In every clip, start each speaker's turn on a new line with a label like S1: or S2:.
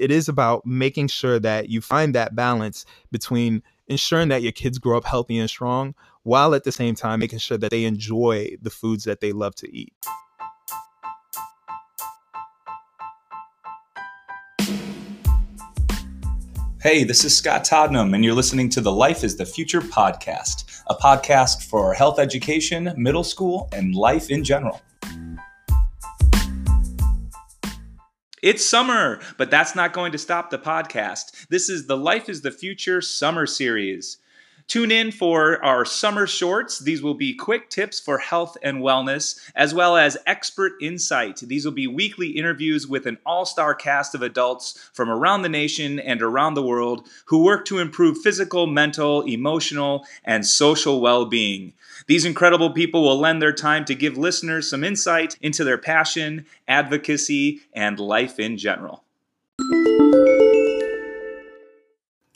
S1: it is about making sure that you find that balance between ensuring that your kids grow up healthy and strong while at the same time making sure that they enjoy the foods that they love to eat.
S2: Hey, this is Scott Todnam, and you're listening to the Life is the Future podcast, a podcast for health education, middle school, and life in general. It's summer, but that's not going to stop the podcast. This is the Life is the Future summer series. Tune in for our summer shorts. These will be quick tips for health and wellness, as well as expert insight. These will be weekly interviews with an all star cast of adults from around the nation and around the world who work to improve physical, mental, emotional, and social well being. These incredible people will lend their time to give listeners some insight into their passion, advocacy, and life in general.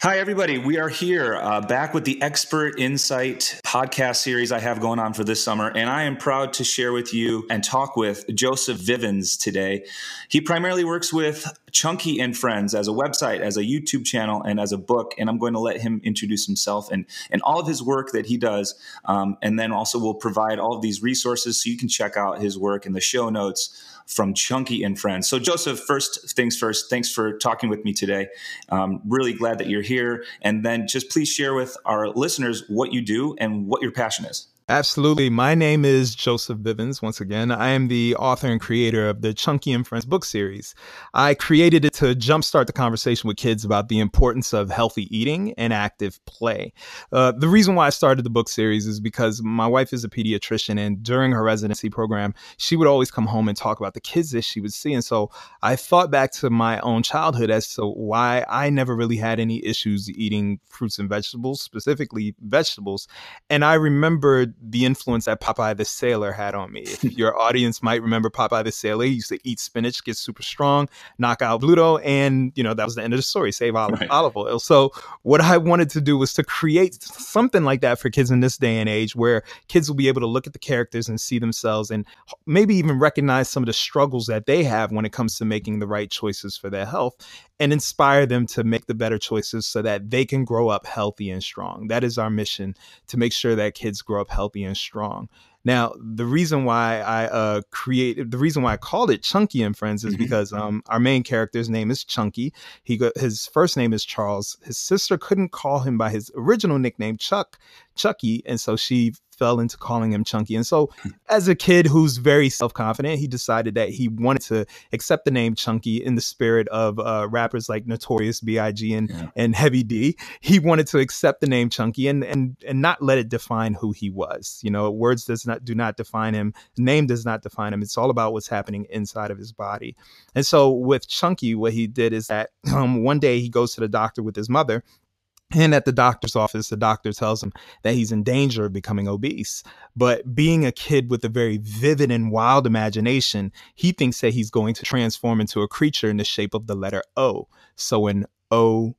S2: Hi, everybody. We are here uh, back with the Expert Insight podcast series I have going on for this summer. And I am proud to share with you and talk with Joseph Vivens today. He primarily works with Chunky and Friends as a website, as a YouTube channel, and as a book. And I'm going to let him introduce himself and, and all of his work that he does. Um, and then also we'll provide all of these resources so you can check out his work in the show notes from Chunky and Friends. So, Joseph, first things first, thanks for talking with me today. Um, really glad that you're here. And then just please share with our listeners what you do and what your passion is.
S1: Absolutely. My name is Joseph Vivens. Once again, I am the author and creator of the Chunky and Friends book series. I created it to jumpstart the conversation with kids about the importance of healthy eating and active play. Uh, the reason why I started the book series is because my wife is a pediatrician, and during her residency program, she would always come home and talk about the kids that she would see. And so I thought back to my own childhood as to why I never really had any issues eating fruits and vegetables, specifically vegetables. And I remembered the influence that Popeye the Sailor had on me. If your audience might remember Popeye the Sailor, he used to eat spinach, get super strong, knock out Bluto, and you know that was the end of the story. Save olive, right. Olive Oyl. So what I wanted to do was to create something like that for kids in this day and age, where kids will be able to look at the characters and see themselves, and maybe even recognize some of the struggles that they have when it comes to making the right choices for their health, and inspire them to make the better choices so that they can grow up healthy and strong. That is our mission to make sure that kids grow up healthy and strong. Now, the reason why I uh, created the reason why I called it Chunky and Friends is mm-hmm. because um, our main character's name is Chunky. He got his first name is Charles. His sister couldn't call him by his original nickname Chuck, Chucky, and so she fell into calling him Chunky. And so, as a kid who's very self confident, he decided that he wanted to accept the name Chunky in the spirit of uh, rappers like Notorious B.I.G. and yeah. and Heavy D. He wanted to accept the name Chunky and and and not let it define who he was. You know, words does not do not define him. Name does not define him. It's all about what's happening inside of his body. And so, with Chunky, what he did is that um, one day he goes to the doctor with his mother and at the doctor's office, the doctor tells him that he's in danger of becoming obese. But being a kid with a very vivid and wild imagination, he thinks that he's going to transform into a creature in the shape of the letter O. So an O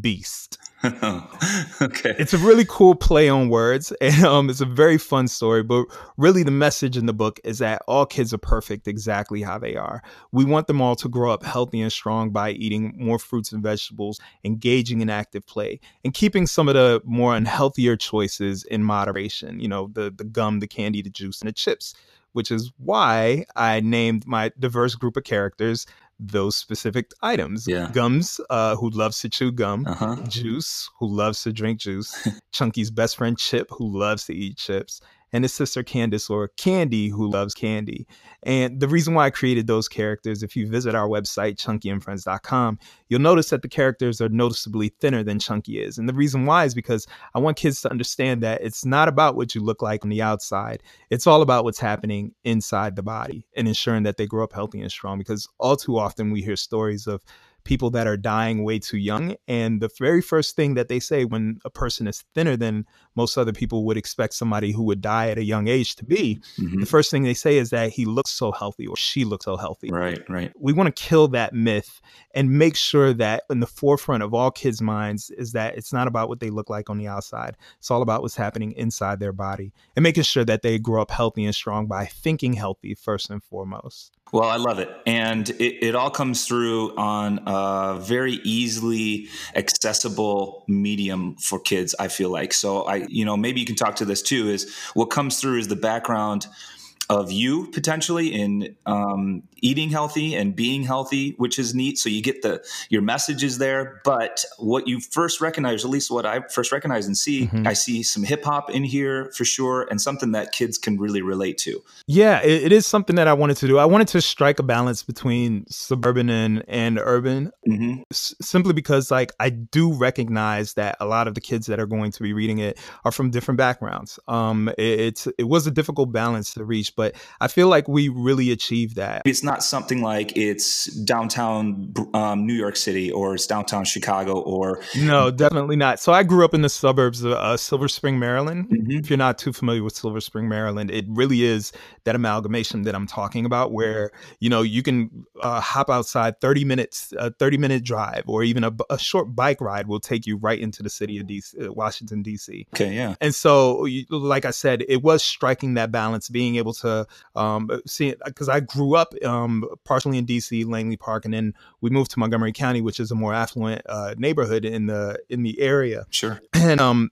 S1: beast. okay. It's a really cool play on words. And um, it's a very fun story. But really, the message in the book is that all kids are perfect exactly how they are. We want them all to grow up healthy and strong by eating more fruits and vegetables, engaging in active play, and keeping some of the more unhealthier choices in moderation. You know, the, the gum, the candy, the juice, and the chips which is why I named my diverse group of characters those specific items.
S2: Yeah.
S1: Gums, uh, who loves to chew gum.
S2: Uh-huh.
S1: Juice, who loves to drink juice. Chunky's best friend Chip, who loves to eat chips and his sister Candace, or Candy, who loves candy. And the reason why I created those characters, if you visit our website, chunkyandfriends.com, you'll notice that the characters are noticeably thinner than Chunky is. And the reason why is because I want kids to understand that it's not about what you look like on the outside, it's all about what's happening inside the body and ensuring that they grow up healthy and strong. Because all too often we hear stories of people that are dying way too young. And the very first thing that they say when a person is thinner than most other people would expect somebody who would die at a young age to be, mm-hmm. the first thing they say is that he looks so healthy or she looks so healthy.
S2: Right, right.
S1: We want to kill that myth and make sure that in the forefront of all kids' minds is that it's not about what they look like on the outside. It's all about what's happening inside their body and making sure that they grow up healthy and strong by thinking healthy first and foremost.
S2: Well, I love it. And it, it all comes through on a very easily accessible medium for kids, I feel like. So I, you know, maybe you can talk to this too, is what comes through is the background of you potentially in um, eating healthy and being healthy, which is neat. So you get the your messages there, but what you first recognize, at least what I first recognize and see, mm-hmm. I see some hip hop in here for sure, and something that kids can really relate to.
S1: Yeah, it, it is something that I wanted to do. I wanted to strike a balance between suburban and and urban, mm-hmm. s- simply because like I do recognize that a lot of the kids that are going to be reading it are from different backgrounds. Um, it, it's it was a difficult balance to reach but I feel like we really achieved that.
S2: It's not something like it's downtown um, New York City or it's downtown Chicago or.
S1: No, definitely not. So I grew up in the suburbs of uh, Silver Spring, Maryland. Mm-hmm. If you're not too familiar with Silver Spring, Maryland, it really is that amalgamation that I'm talking about where, you know, you can uh, hop outside 30 minutes, a 30 minute drive or even a, a, short bike ride will take you right into the city of DC, uh, Washington, D.C.
S2: Okay, yeah.
S1: And so, like I said, it was striking that balance, being able to to um, see it because I grew up um, partially in DC, Langley Park, and then we moved to Montgomery County, which is a more affluent uh, neighborhood in the in the area.
S2: Sure.
S1: And um,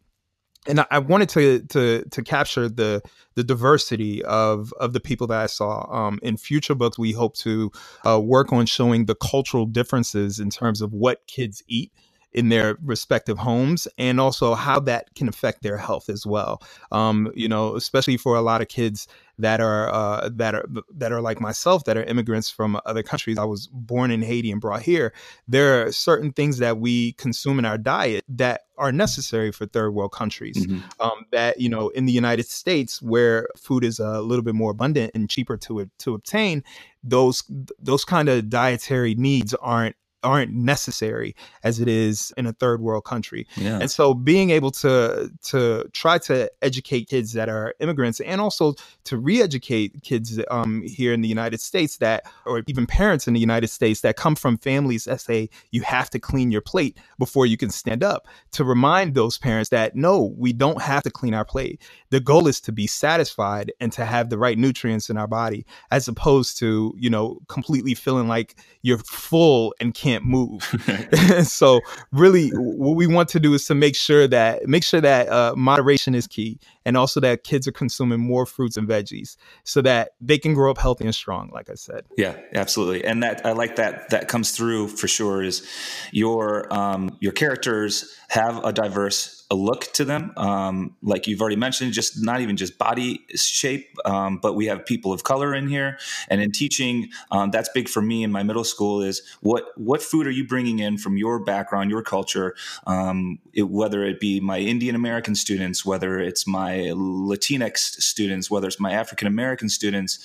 S1: and I wanted to to to capture the the diversity of of the people that I saw. Um, in future books, we hope to uh, work on showing the cultural differences in terms of what kids eat in their respective homes and also how that can affect their health as well. Um, you know, especially for a lot of kids that are uh, that are that are like myself that are immigrants from other countries. I was born in Haiti and brought here. There are certain things that we consume in our diet that are necessary for third world countries. Mm-hmm. Um, that you know, in the United States, where food is a little bit more abundant and cheaper to to obtain, those those kind of dietary needs aren't aren't necessary as it is in a third world country. Yeah. And so being able to to try to educate kids that are immigrants and also to re-educate kids um, here in the United States that or even parents in the United States that come from families that say you have to clean your plate before you can stand up to remind those parents that no, we don't have to clean our plate. The goal is to be satisfied and to have the right nutrients in our body as opposed to, you know, completely feeling like you're full and can't can't move. so really what we want to do is to make sure that make sure that uh, moderation is key and also that kids are consuming more fruits and veggies so that they can grow up healthy and strong like I said.
S2: Yeah, absolutely. And that I like that that comes through for sure is your um, your characters have a diverse a look to them. Um, like you've already mentioned, just not even just body shape, um, but we have people of color in here. And in teaching, um, that's big for me in my middle school. Is what what food are you bringing in from your background, your culture? Um, it, whether it be my Indian American students, whether it's my Latinx students, whether it's my African American students,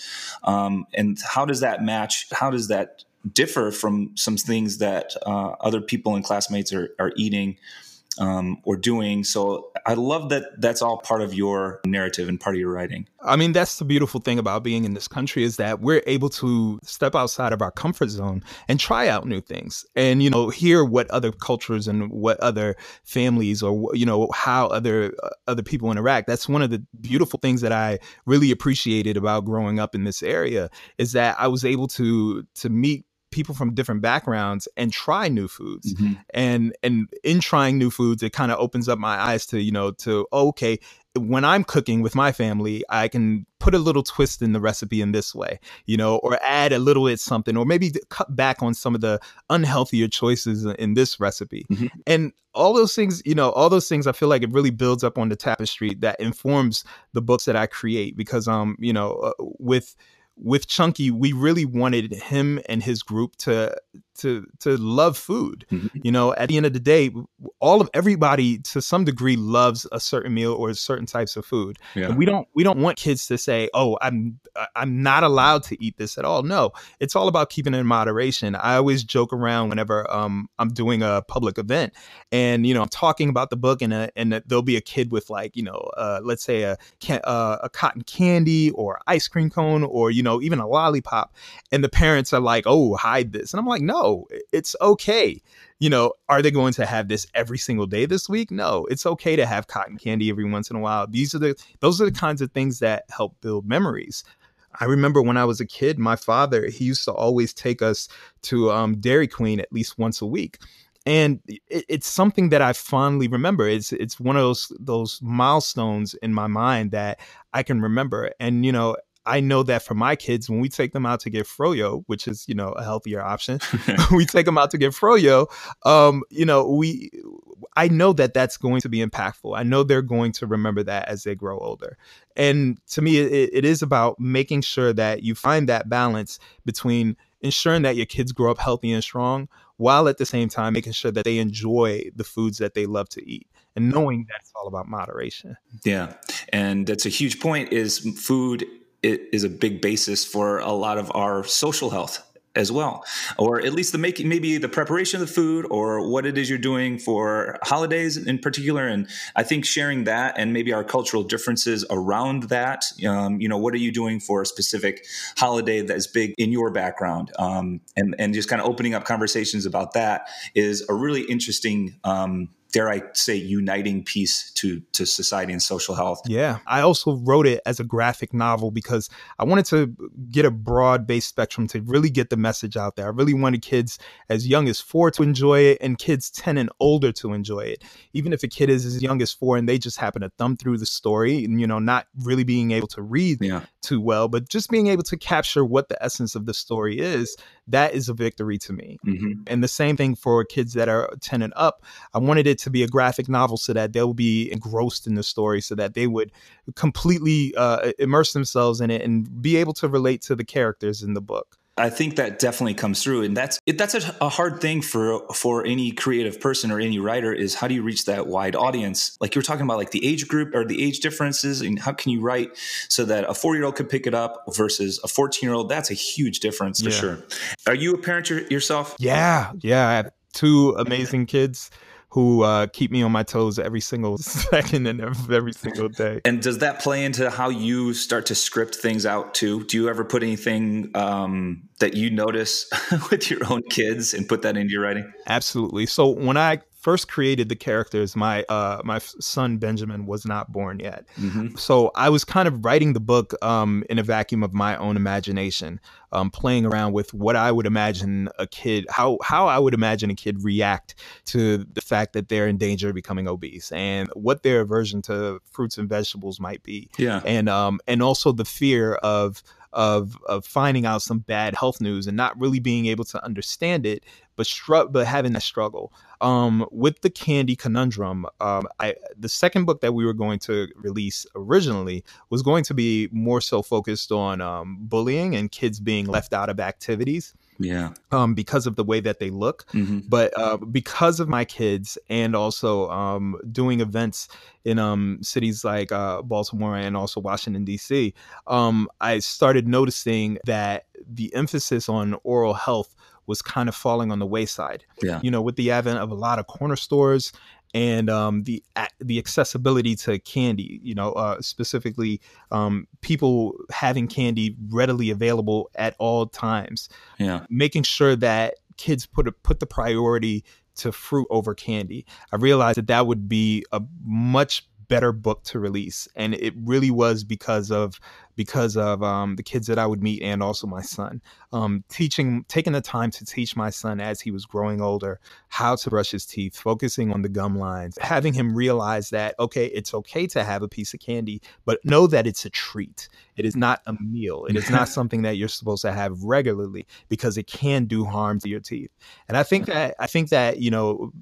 S2: um, and how does that match? How does that differ from some things that uh, other people and classmates are, are eating? Um, or doing. So I love that that's all part of your narrative and part of your writing.
S1: I mean, that's the beautiful thing about being in this country is that we're able to step outside of our comfort zone and try out new things and, you know, hear what other cultures and what other families or, you know, how other, uh, other people interact. That's one of the beautiful things that I really appreciated about growing up in this area is that I was able to, to meet people from different backgrounds and try new foods mm-hmm. and and in trying new foods it kind of opens up my eyes to you know to oh, okay when i'm cooking with my family i can put a little twist in the recipe in this way you know or add a little bit something or maybe cut back on some of the unhealthier choices in this recipe mm-hmm. and all those things you know all those things i feel like it really builds up on the tapestry that informs the books that i create because um you know uh, with with Chunky, we really wanted him and his group to to to love food. Mm-hmm. You know, at the end of the day, all of everybody to some degree loves a certain meal or certain types of food. Yeah. And we don't we don't want kids to say, "Oh, I'm I'm not allowed to eat this at all." No, it's all about keeping it in moderation. I always joke around whenever um I'm doing a public event and you know, I'm talking about the book and a, and a, there'll be a kid with like, you know, uh, let's say a uh, a cotton candy or ice cream cone or you know, even a lollipop and the parents are like, "Oh, hide this." And I'm like, "No, it's okay. You know, are they going to have this every single day this week? No, it's okay to have cotton candy every once in a while. These are the those are the kinds of things that help build memories. I remember when I was a kid, my father, he used to always take us to um, Dairy Queen at least once a week. And it, it's something that I fondly remember. It's it's one of those those milestones in my mind that I can remember. And you know, I know that for my kids, when we take them out to get froyo, which is you know a healthier option, we take them out to get froyo. Um, you know, we I know that that's going to be impactful. I know they're going to remember that as they grow older. And to me, it, it is about making sure that you find that balance between ensuring that your kids grow up healthy and strong while at the same time making sure that they enjoy the foods that they love to eat and knowing that it's all about moderation.
S2: Yeah. And that's a huge point is food is a big basis for a lot of our social health as well or at least the making maybe the preparation of the food or what it is you're doing for holidays in particular. And i think sharing that and maybe our cultural differences around that um, you know what are you doing for a specific holiday that is big in your background? Um, and and just kind of opening up conversations about that is a really interesting um, dare I say, uniting piece to to society and social health.
S1: Yeah, I also wrote it as a graphic novel because I wanted to get a broad based spectrum to really get the message out there. I really wanted kids as young as four to enjoy it, and kids ten and older to enjoy it. Even if a kid is as young as four and they just happen to thumb through the story, and you know, not really being able to read yeah. too well, but just being able to capture what the essence of the story is, that is a victory to me. Mm-hmm. And the same thing for kids that are ten and up. I wanted it to be a graphic novel so that they'll be engrossed in the story, so that they would completely uh, immerse themselves in it and be able to relate to the characters in the book.
S2: I think that definitely comes through, and that's that's a, a, hard thing for for any creative person or any writer is how do you reach that wide audience? Like you're talking about, like the age group or the age differences, and how can you write so that a four year old could pick it up versus a fourteen year old? That's a huge difference for yeah. sure. Are you a parent yourself?
S1: Yeah, yeah. I have two amazing kids who uh, keep me on my toes every single second and every single day.
S2: And does that play into how you start to script things out too? Do you ever put anything um, that you notice with your own kids and put that into your writing?
S1: Absolutely. So when I first created the characters, my uh, my son Benjamin was not born yet. Mm-hmm. So I was kind of writing the book um, in a vacuum of my own imagination, um, playing around with what I would imagine a kid how how I would imagine a kid react to the fact that they're in danger of becoming obese and what their aversion to fruits and vegetables might be.
S2: Yeah,
S1: and um and also the fear of of of finding out some bad health news and not really being able to understand it, but str- but having that struggle. Um, with the candy conundrum, um, I the second book that we were going to release originally was going to be more so focused on um, bullying and kids being left out of activities.
S2: Yeah.
S1: Um, because of the way that they look, mm-hmm. but uh, because of my kids and also um, doing events in um, cities like uh, Baltimore and also Washington D.C., um, I started noticing that the emphasis on oral health was kind of falling on the wayside.
S2: Yeah.
S1: You know, with the advent of a lot of corner stores and um, the the accessibility to candy. You know, uh, specifically um, people having candy readily available at all times.
S2: Yeah,
S1: making sure that kids put a, put the priority to fruit over candy. I realized that that would be a much better book to release and it really was because of because of um, the kids that i would meet and also my son. Um, teaching taking the time to teach my son as he was growing older how to brush his teeth focusing on the gum lines having him realize that okay it's okay to have a piece of candy but know that it's a treat. It is not a meal. It is not something that you're supposed to have regularly because it can do harm to your teeth. And i think that i think that you know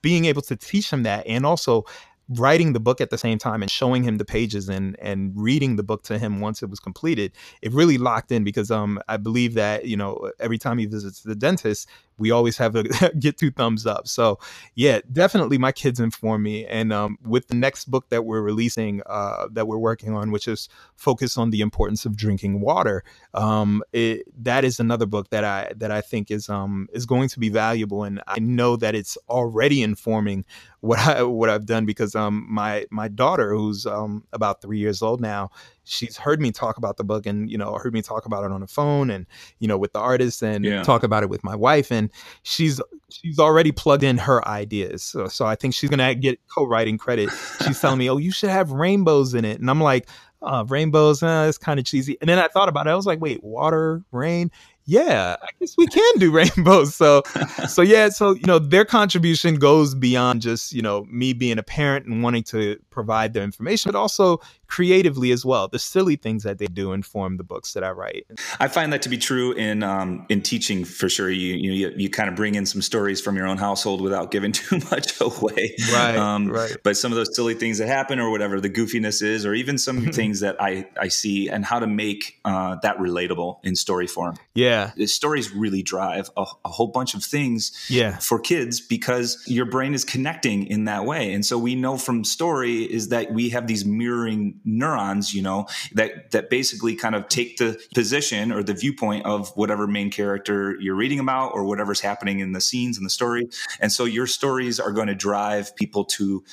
S1: being able to teach him that and also writing the book at the same time and showing him the pages and and reading the book to him once it was completed it really locked in because um i believe that you know every time he visits the dentist we always have a get two thumbs up. So yeah, definitely my kids inform me. And um, with the next book that we're releasing, uh, that we're working on, which is focused on the importance of drinking water, um, it, that is another book that I that I think is um, is going to be valuable, and I know that it's already informing what I what I've done because um, my my daughter, who's um, about three years old now, she's heard me talk about the book and you know heard me talk about it on the phone and you know with the artist and
S2: Yeah.
S1: talk about it with my wife and she's she's already plugged in her ideas. So, so i think she's gonna get co-writing credit. She's telling me oh you should have rainbows in it. And i'm like uh, rainbows uh, it's kind of cheesy. And then i thought about it. I was like wait water rain? Yeah i guess we can do rainbows. So so yeah so you know their contribution goes beyond just you know me being a parent and wanting to provide their information but also creatively as well the silly things that they do inform the books that i write
S2: I find that to be true in um, in teaching for sure. You you you, you kind of bring in some stories from your own household without giving too much away.
S1: Right,
S2: Um,
S1: right.
S2: But some of those silly things that happen, or whatever the goofiness is, or even some things that I I see, and how to make uh, that relatable in story form.
S1: yeah
S2: The stories really drive a, a whole bunch of things
S1: yeah
S2: for kids because your brain is connecting in that way. And so we know from story is that we have these mirroring neurons, you know, that that basically kind of take the position or the viewpoint of whatever main character you're reading about or whatever's happening in the scenes in the story. And so your stories are going to drive people to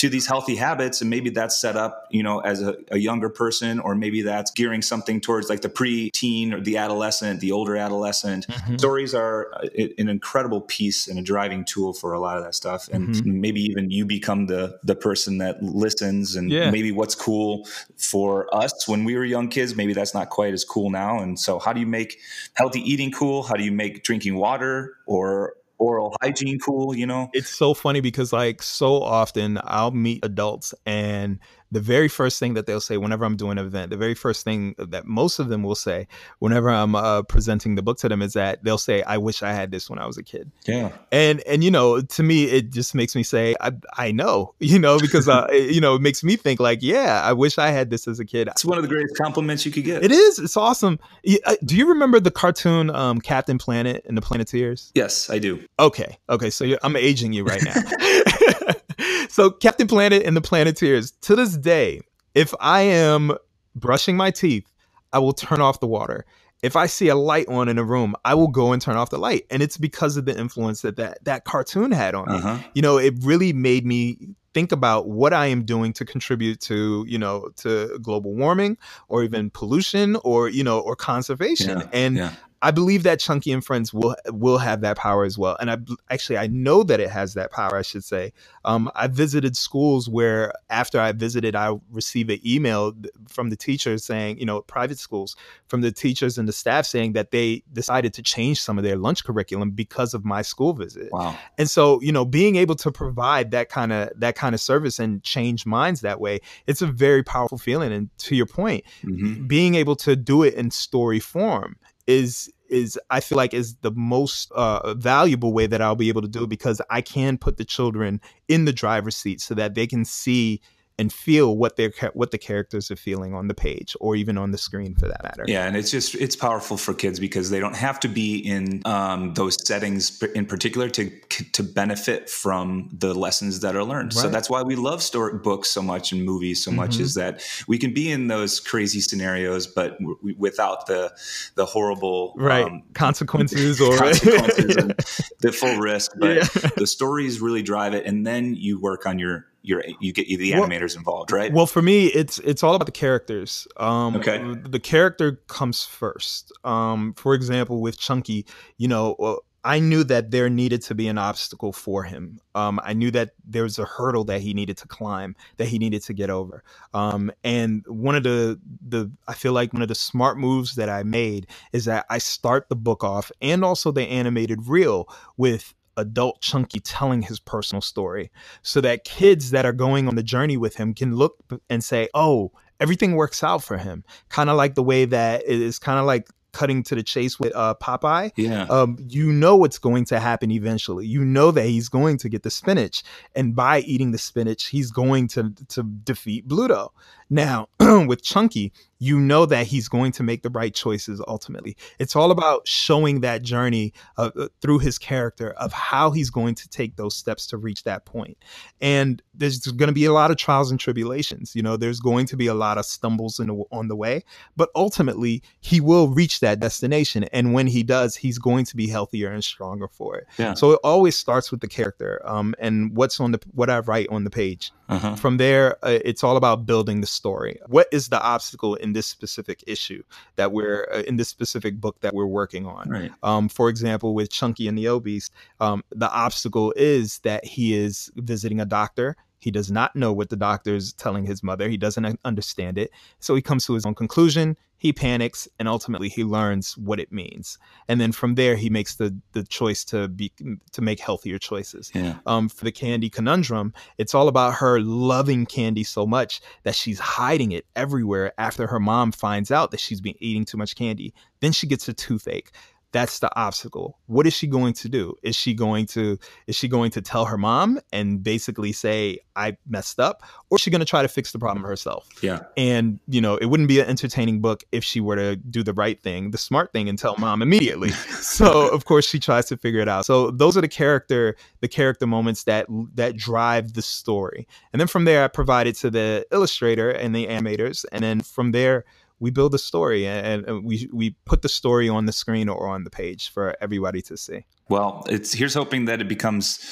S2: to these healthy habits and maybe that's set up, you know, as a, a younger person or maybe that's gearing something towards like the pre-teen or the adolescent, the older adolescent
S1: Mhm.
S2: stories are uh, an incredible piece and a driving tool for a lot of that stuff and
S1: Mhm.
S2: maybe even you become the the person that listens and
S1: Yeah.
S2: maybe what's cool for us when we were young kids maybe that's not quite as cool now and so how do you make healthy eating cool how do you make drinking water or oral hygiene cool you know?
S1: It's so funny because like so often I'll meet adults and the very first thing that they'll say whenever I'm doing an event, the very first thing that most of them will say whenever I'm uh, presenting the book to them is that they'll say, "I wish I had this when I was a kid."
S2: yeah
S1: And and you know, to me, it just makes me say, "I I know," you know, because uh, it- you know, it makes me think like, "Yeah, I wish I had this as a kid."
S2: it's one of the greatest compliments you could get
S1: It is. It's awesome. Uh, Do you remember the cartoon um, Captain Planet and the Planeteers?
S2: yes i do
S1: Okay, okay, so you're, I'm aging you right now. so Captain Planet and the Planeteers, to this day, if I am brushing my teeth, I will turn off the water. If I see a light on in a room, I will go and turn off the light, and it's because of the influence that that, that cartoon had on me.
S2: uh-huh
S1: You know, it really made me think about what I am doing to contribute to, you know, to global warming or even pollution or, you know, or conservation.
S2: Yeah,
S1: and
S2: yeah.
S1: I believe that Chunky and Friends will will have that power as well, and I actually I know that it has that power. I should say. Um, I visited schools where after I visited, I received an email from the teachers saying, you know, private schools from the teachers and the staff saying that they decided to change some of their lunch curriculum because of my school visit.
S2: wow
S1: And so, you know, being able to provide that kind of that kind of service and change minds that way, it's a very powerful feeling. And to your point,
S2: hmm
S1: being able to do it in story form is is I feel like is the most uh, valuable way that I'll be able to do it because I can put the children in the driver's seat so that they can see and feel what their what the characters are feeling on the page or even on the screen for that matter.
S2: Yeah, and it's just it's powerful for kids because they don't have to be in um, those settings in particular to to benefit from the lessons that are learned. So that's why we love story books so much and movies so much
S1: Mhm.
S2: is that we can be in those crazy scenarios, but w- without the the horrible
S1: Right.
S2: um,
S1: consequences or
S2: consequences and the full risk. But
S1: Yeah.
S2: the stories really drive it, and then you work on your your you get the
S1: Well-
S2: animators involved, right?
S1: Well, for me, it's it's all about the characters. Um,
S2: Okay.
S1: The character comes first. Um, for example, with Chunky, you know, I knew that there needed to be an obstacle for him. Um, I knew that there was a hurdle that he needed to climb, that he needed to get over. Um, and one of the the I feel like one of the smart moves that I made is that I start the book off and also the animated reel with adult Chunky telling his personal story so that kids that are going on the journey with him can look and say, "Oh, everything works out for him." Kind of like the way that it is kind of like cutting to the chase with uh, Popeye.
S2: yeah.
S1: Um, you know what's going to happen eventually. You know that he's going to get the spinach, and by eating the spinach, he's going to to defeat Bluto. Now, with Chunky, you know that he's going to make the right choices ultimately. It's all about showing that journey uh, through his character of how he's going to take those steps to reach that point. And there's going to be a lot of trials and tribulations. You know, there's going to be a lot of stumbles the, on the way, but ultimately he will reach that destination. And when he does, he's going to be healthier and stronger for it. Yeah. So it always starts with the character um, and what's on the what I write on the page. Uh-huh. From there, uh, it's all about building the story. What is the obstacle in this specific issue that we're uh, in this specific book that we're working on? Right. Um, for example, with Chunky and the O-Beast, um, the obstacle is that he is visiting a doctor he does not know what the doctor is telling his mother. He doesn't understand it. So he comes to his own conclusion. He panics and ultimately he learns what it means. And then from there he makes the the choice to be to make healthier choices. Yeah. Um, for the candy conundrum, it's all about her loving candy so much that she's hiding it everywhere after her mom finds out that she's been eating too much candy. Then she gets a toothache that's the obstacle. What is she going to do? Is she going to is she going to tell her mom and basically say i messed up or is she going to try to fix the problem herself?
S2: Yeah.
S1: And you know it wouldn't be an entertaining book if she were to do the right thing the smart thing and tell mom immediately. So of course she tries to figure it out. So those are the character the character moments that that drive the story. And then from there i provide it to the illustrator and the animators. And then from there we build a story and, and, we we put the story on the screen or on the page for everybody to see.
S2: Well, it's here's hoping that it becomes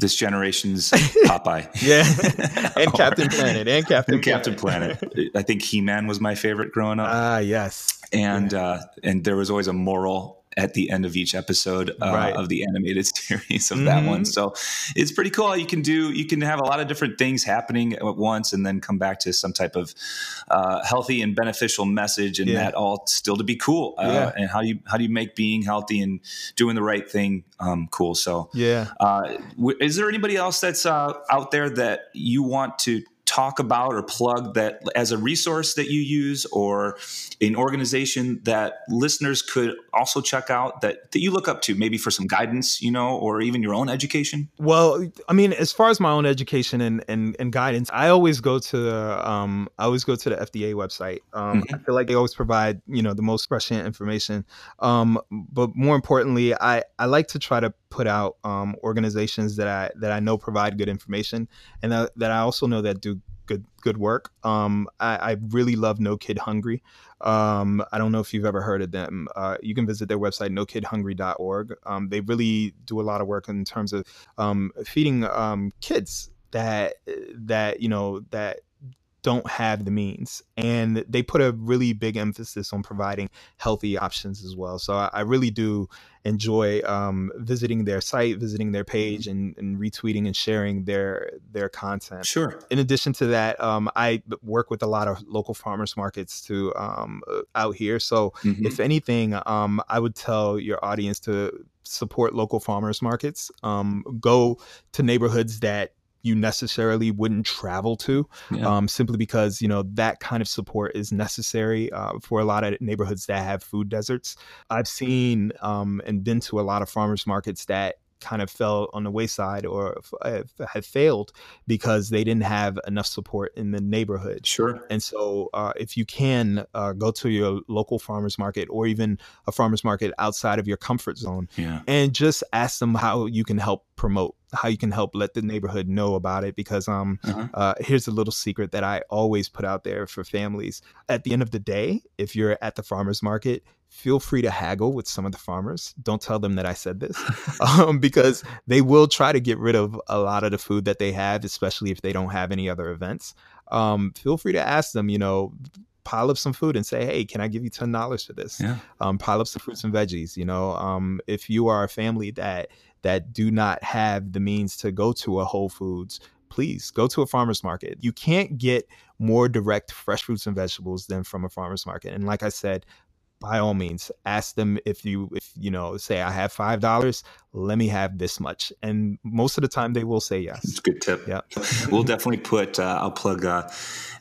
S2: this generation's Popeye.
S1: yeah, and Captain Planet, and Captain
S2: and Captain Planet. I think He Man was my favorite growing up.
S1: Ah, uh, yes.
S2: And yeah. uh, and there was always a moral at the end of each episode uh, right. of the animated series of mm-hmm. that one. Mm-hmm. So it's pretty cool. You can do you can have a lot of different things happening at once, and then come back to some type of uh, healthy and beneficial message, and yeah. that all still to be cool. Uh, yeah. And how do you how do you make being healthy and doing the right thing um, cool? So
S1: yeah. Uh,
S2: w- is there anybody else that's uh, out there that you want to talk about or plug that as a resource that you use or an organization that listeners could also check out that, that you look up to maybe for some guidance you know or even your own education?
S1: Well i mean as far as my own education and and, and guidance i always go to um i always go to the fda website. Um mm-hmm. i feel like they always provide you know the most prescient information. Um but more importantly i i like to try to put out um, organizations that I that I know provide good information and that, that I also know that do good good work. Um, I, I, really love No Kid Hungry. Um, I don't know if you've ever heard of them. Uh, you can visit their website, nokidhungry.org. Um, they really do a lot of work in terms of um, feeding um, kids that that you know that don't have the means. And they put a really big emphasis on providing healthy options as well. So I, I really do enjoy um, visiting their site, visiting their page, and, and, retweeting and sharing their their content.
S2: Sure.
S1: In addition to that, um, I work with a lot of local farmers markets to um, uh, out here. So mm-hmm. if anything, um, I would tell your audience to support local farmers markets. Um, go to neighborhoods that you necessarily wouldn't travel to yeah. um, simply because you know that kind of support is necessary uh, for a lot of neighborhoods that have food deserts i've seen um, and been to a lot of farmers markets that kind of fell on the wayside or have failed because they didn't have enough support in the neighborhood.
S2: Sure.
S1: And so, uh, if you can uh, go to your local farmers market or even a farmers market outside of your comfort zone,
S2: yeah.
S1: and just ask them how you can help promote how you can help let the neighborhood know about it because um uh-huh. uh, here's a little secret that I always put out there for families at the end of the day if you're at the farmers market feel free to haggle with some of the farmers. Don't tell them that I said this um, because they will try to get rid of a lot of the food that they have, especially if they don't have any other events. Um, feel free to ask them, you know, pile up some food and say, hey, can I give you $10 for this?
S2: Yeah.
S1: Um, pile up some fruits and veggies. You know, um, if you are a family that that do not have the means to go to a Whole Foods, please go to a farmer's market. You can't get more direct fresh fruits and vegetables than from a farmer's market. And like I said, by all means ask them if you if you know say i have five dollars let me have this much and most of the time they will say yes
S2: it's a good tip
S1: yeah
S2: we'll definitely put uh, i'll plug uh,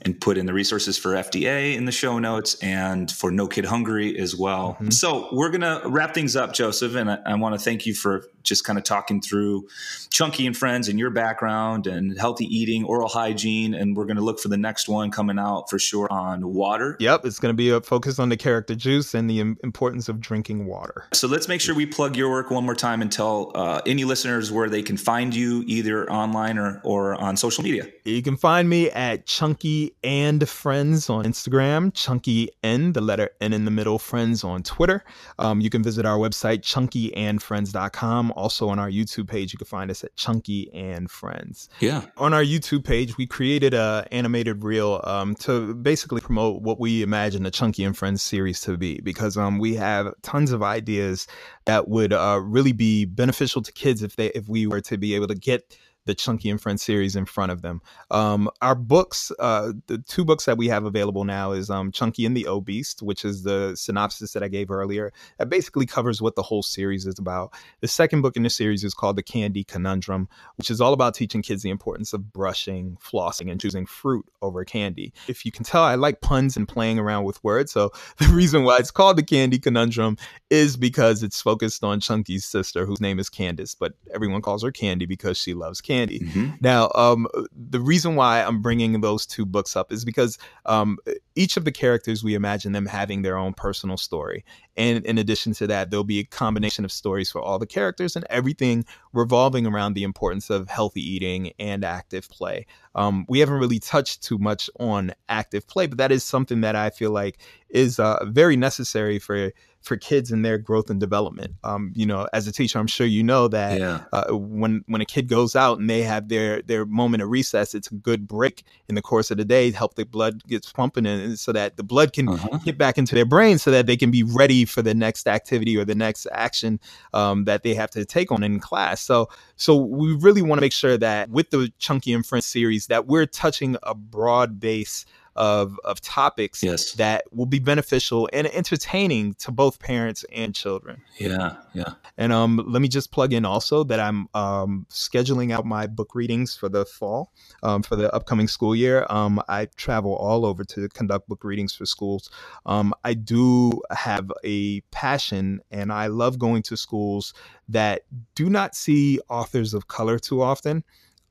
S2: and put in the resources for FDA in the show notes and for No Kid Hungry as well. Mm-hmm. So we're going to wrap things up, Joseph. And I, I want to thank you for just kind of talking through Chunky and Friends and your background and healthy eating, oral hygiene. And we're going to look for the next one coming out for sure on water.
S1: Yep. It's going to be a focus on the character juice and the importance of drinking water.
S2: So let's make sure we plug your work one more time and tell uh, any listeners where they can find you either online or, or on social media.
S1: You can find me at Chunky and Friends on Instagram, Chunky N, the letter N in the middle, Friends on Twitter. Um, you can visit our website, chunkyandfriends.com also on our YouTube page, you can find us at Chunky and Friends.
S2: Yeah.
S1: On our YouTube page, we created a animated reel um, to basically promote what we imagine the Chunky and Friends series to be, because um, we have tons of ideas that would uh, really be beneficial to kids if they if we were to be able to get the Chunky and Friends series in front of them. Um, our books, uh, the two books that we have available now is um, Chunky and the O-Beast, which is the synopsis that I gave earlier. That basically covers what the whole series is about. The second book in the series is called The Candy Conundrum, which is all about teaching kids the importance of brushing, flossing, and choosing fruit over candy. If you can tell, I like puns and playing around with words. So the reason why it's called The Candy Conundrum is because it's focused on Chunky's sister, whose name is Candace, but everyone calls her Candy because she loves candy candy. Mm-hmm. Now, um, the reason why I'm bringing those two books up is because um, each of the characters, we imagine them having their own personal story. And in addition to that, there'll be a combination of stories for all the characters and everything revolving around the importance of healthy eating and active play. Um, we haven't really touched too much on active play, but that is something that I feel like is uh, very necessary for for kids and their growth and development. Um, you know, as a teacher, I'm sure you know that yeah. uh, when when a kid goes out and they have their their moment of recess, it's a good break in the course of the day to help the blood gets pumping and so that the blood can uh-huh. get back into their brain so that they can be ready for the next activity or the next action um, that they have to take on in class. So so we really want to make sure that with the Chunky and Friends series that we're touching a broad base of of topics
S2: yes.
S1: that will be beneficial and entertaining to both parents and children.
S2: Yeah, yeah.
S1: And um, let me just plug in also that I'm um, scheduling out my book readings for the fall um, for the upcoming school year. Um, I travel all over to conduct book readings for schools. Um, I do have a passion, and I love going to schools that do not see authors of color too often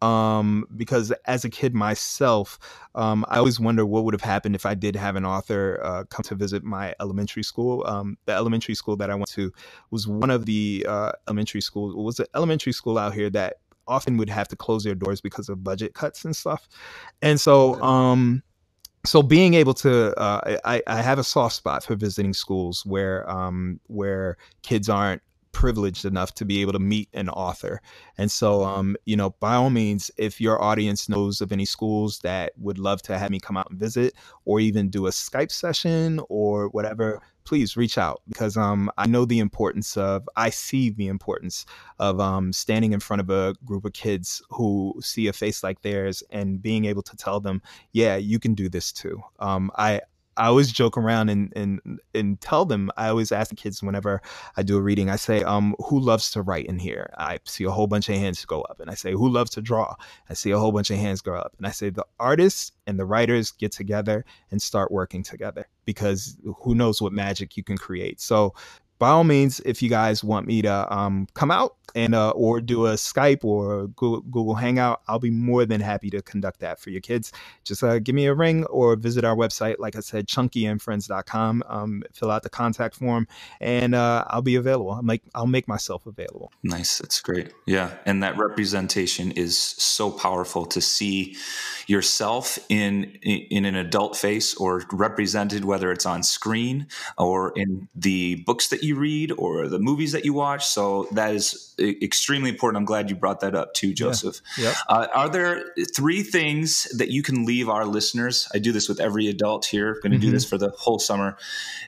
S1: um, because as a kid myself, um, I always wonder what would have happened if I did have an author uh, come to visit my elementary school. Um, the elementary school that I went to was one of the uh, elementary schools. was an elementary school out here that often would have to close their doors because of budget cuts and stuff. And so, um, so being able to, uh, I, I have a soft spot for visiting schools where, um, where kids aren't privileged enough to be able to meet an author. And so, um, you know, by all means, if your audience knows of any schools that would love to have me come out and visit or even do a Skype session or whatever, please reach out because um, I know the importance of, I see the importance of um, standing in front of a group of kids who see a face like theirs and being able to tell them, yeah, you can do this too. Um, I, I always joke around and, and and tell them. I always ask the kids whenever I do a reading. I say, um, "Who loves to write in here?" I see a whole bunch of hands go up, and I say, "Who loves to draw?" I see a whole bunch of hands go up, and I say, "The artists and the writers get together and start working together because who knows what magic you can create." So by all means, if you guys want me to um, come out and uh, or do a Skype or Google, Google, Hangout, I'll be more than happy to conduct that for your kids. Just uh, give me a ring or visit our website. Like I said, chunkyandfriends.com. Um, fill out the contact form, and uh, I'll be available. I'll make I'll make myself available.
S2: Nice, that's great. Yeah, and that representation is so powerful to see yourself in in an adult face or represented, whether it's on screen or in the books that you you read or the movies that you watch. So that is extremely important. I'm glad you brought that up too, Joseph.
S1: Yeah. Yep.
S2: Uh, are there three things that you can leave our listeners? I do this with every adult here. I'm going to mm-hmm. do this for the whole summer.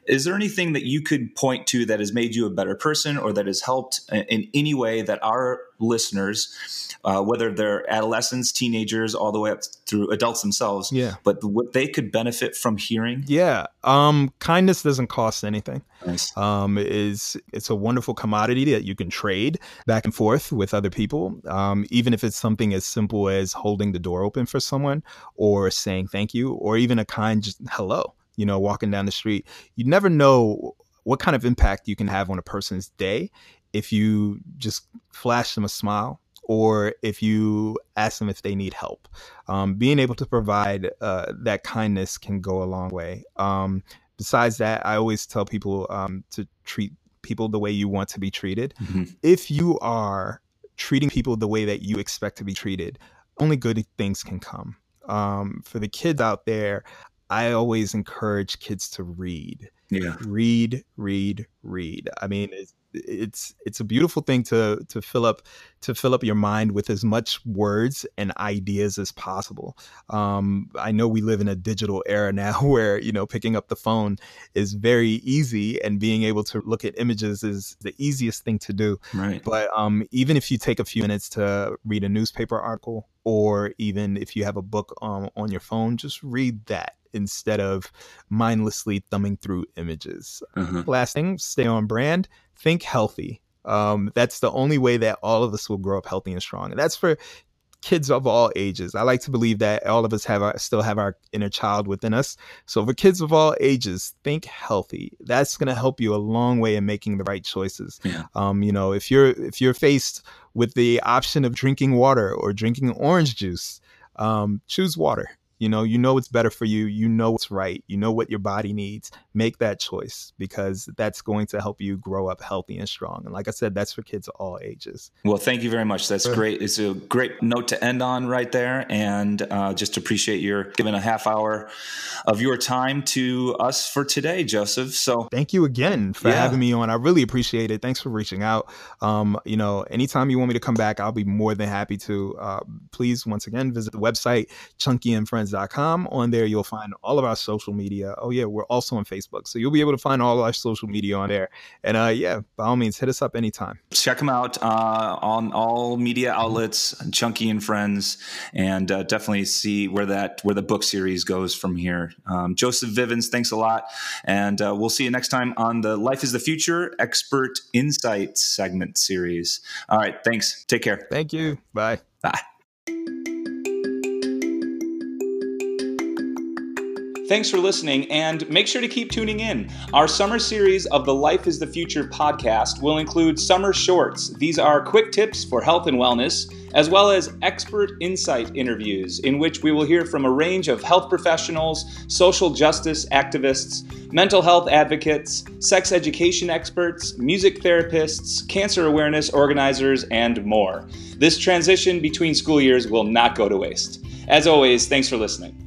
S2: Is there anything that you could point to that has made you a better person or that has helped in any way that our listeners, uh, whether they're adolescents, teenagers, all the way up through adults themselves.
S1: Yeah.
S2: But what they could benefit from hearing.
S1: Yeah. Um, kindness doesn't cost anything.
S2: Nice.
S1: Um, is it's a wonderful commodity that you can trade back and forth with other people. Um, even if it's something as simple as holding the door open for someone, or saying thank you, or even a kind hello. You know, walking down the street. You never know what kind of impact you can have on a person's day if you just flash them a smile or if you ask them if they need help. Um, being able to provide uh, that kindness can go a long way. Um, besides that, I always tell people um, to treat people the way you want to be treated.
S2: Mm-hmm.
S1: If you are treating people the way that you expect to be treated, only good things can come. Um, for the kids out there, I always encourage kids to read.
S2: Yeah.
S1: Read, read, read. I mean, it's it's it's a beautiful thing to to fill up to fill up your mind with as much words and ideas as possible. Um, I know we live in a digital era now where you know picking up the phone is very easy, and being able to look at images is the easiest thing to do.
S2: Right.
S1: But um, even if you take a few minutes to read a newspaper article, or even if you have a book um, on your phone, just read that instead of mindlessly thumbing through images.
S2: Uh-huh.
S1: Last thing, stay on brand, think healthy. Um, that's the only way that all of us will grow up healthy and strong. And that's for kids of all ages. I like to believe that all of us have our, still have our inner child within us. So for kids of all ages, think healthy. That's going to help you a long way in making the right choices.
S2: Yeah.
S1: Um, you know, if you're if you're faced with the option of drinking water or drinking orange juice, um, choose water. You know, you know what's better for you. You know what's right. You know what your body needs. Make that choice because that's going to help you grow up healthy and strong. And like I said, that's for kids of all ages.
S2: Well, thank you very much. That's great. It's a great note to end on right there. And uh, just appreciate your giving a half hour of your time to us for today, Joseph. So,
S1: Thank you again for
S2: Yeah.
S1: having me on. I really appreciate it. Thanks for reaching out. Um, you know, anytime you want me to come back, I'll be more than happy to. Uh, please, once again, visit the website, chunkyandfriends.com. On there, you'll find all of our social media. Oh, yeah, we're also on Facebook. So you'll be able to find all our social media on there. And uh, yeah, by all means, hit us up anytime.
S2: check them out uh, on all media outlets, Chunky and Friends, and uh, definitely see where that where the book series goes from here. Um, Joseph Vivens, thanks a lot, and uh, we'll see you next time on the Life Is the Future Expert Insight segment series. All right, thanks. Take care.
S1: Thank you. Bye.
S2: Bye. Thanks for listening, and make sure to keep tuning in. Our summer series of the Life is the Future podcast will include summer shorts. These are quick tips for health and wellness, as well as expert insight interviews, in which we will hear from a range of health professionals, social justice activists, mental health advocates, sex education experts, music therapists, cancer awareness organizers, and more. This transition between school years will not go to waste. As always, thanks for listening.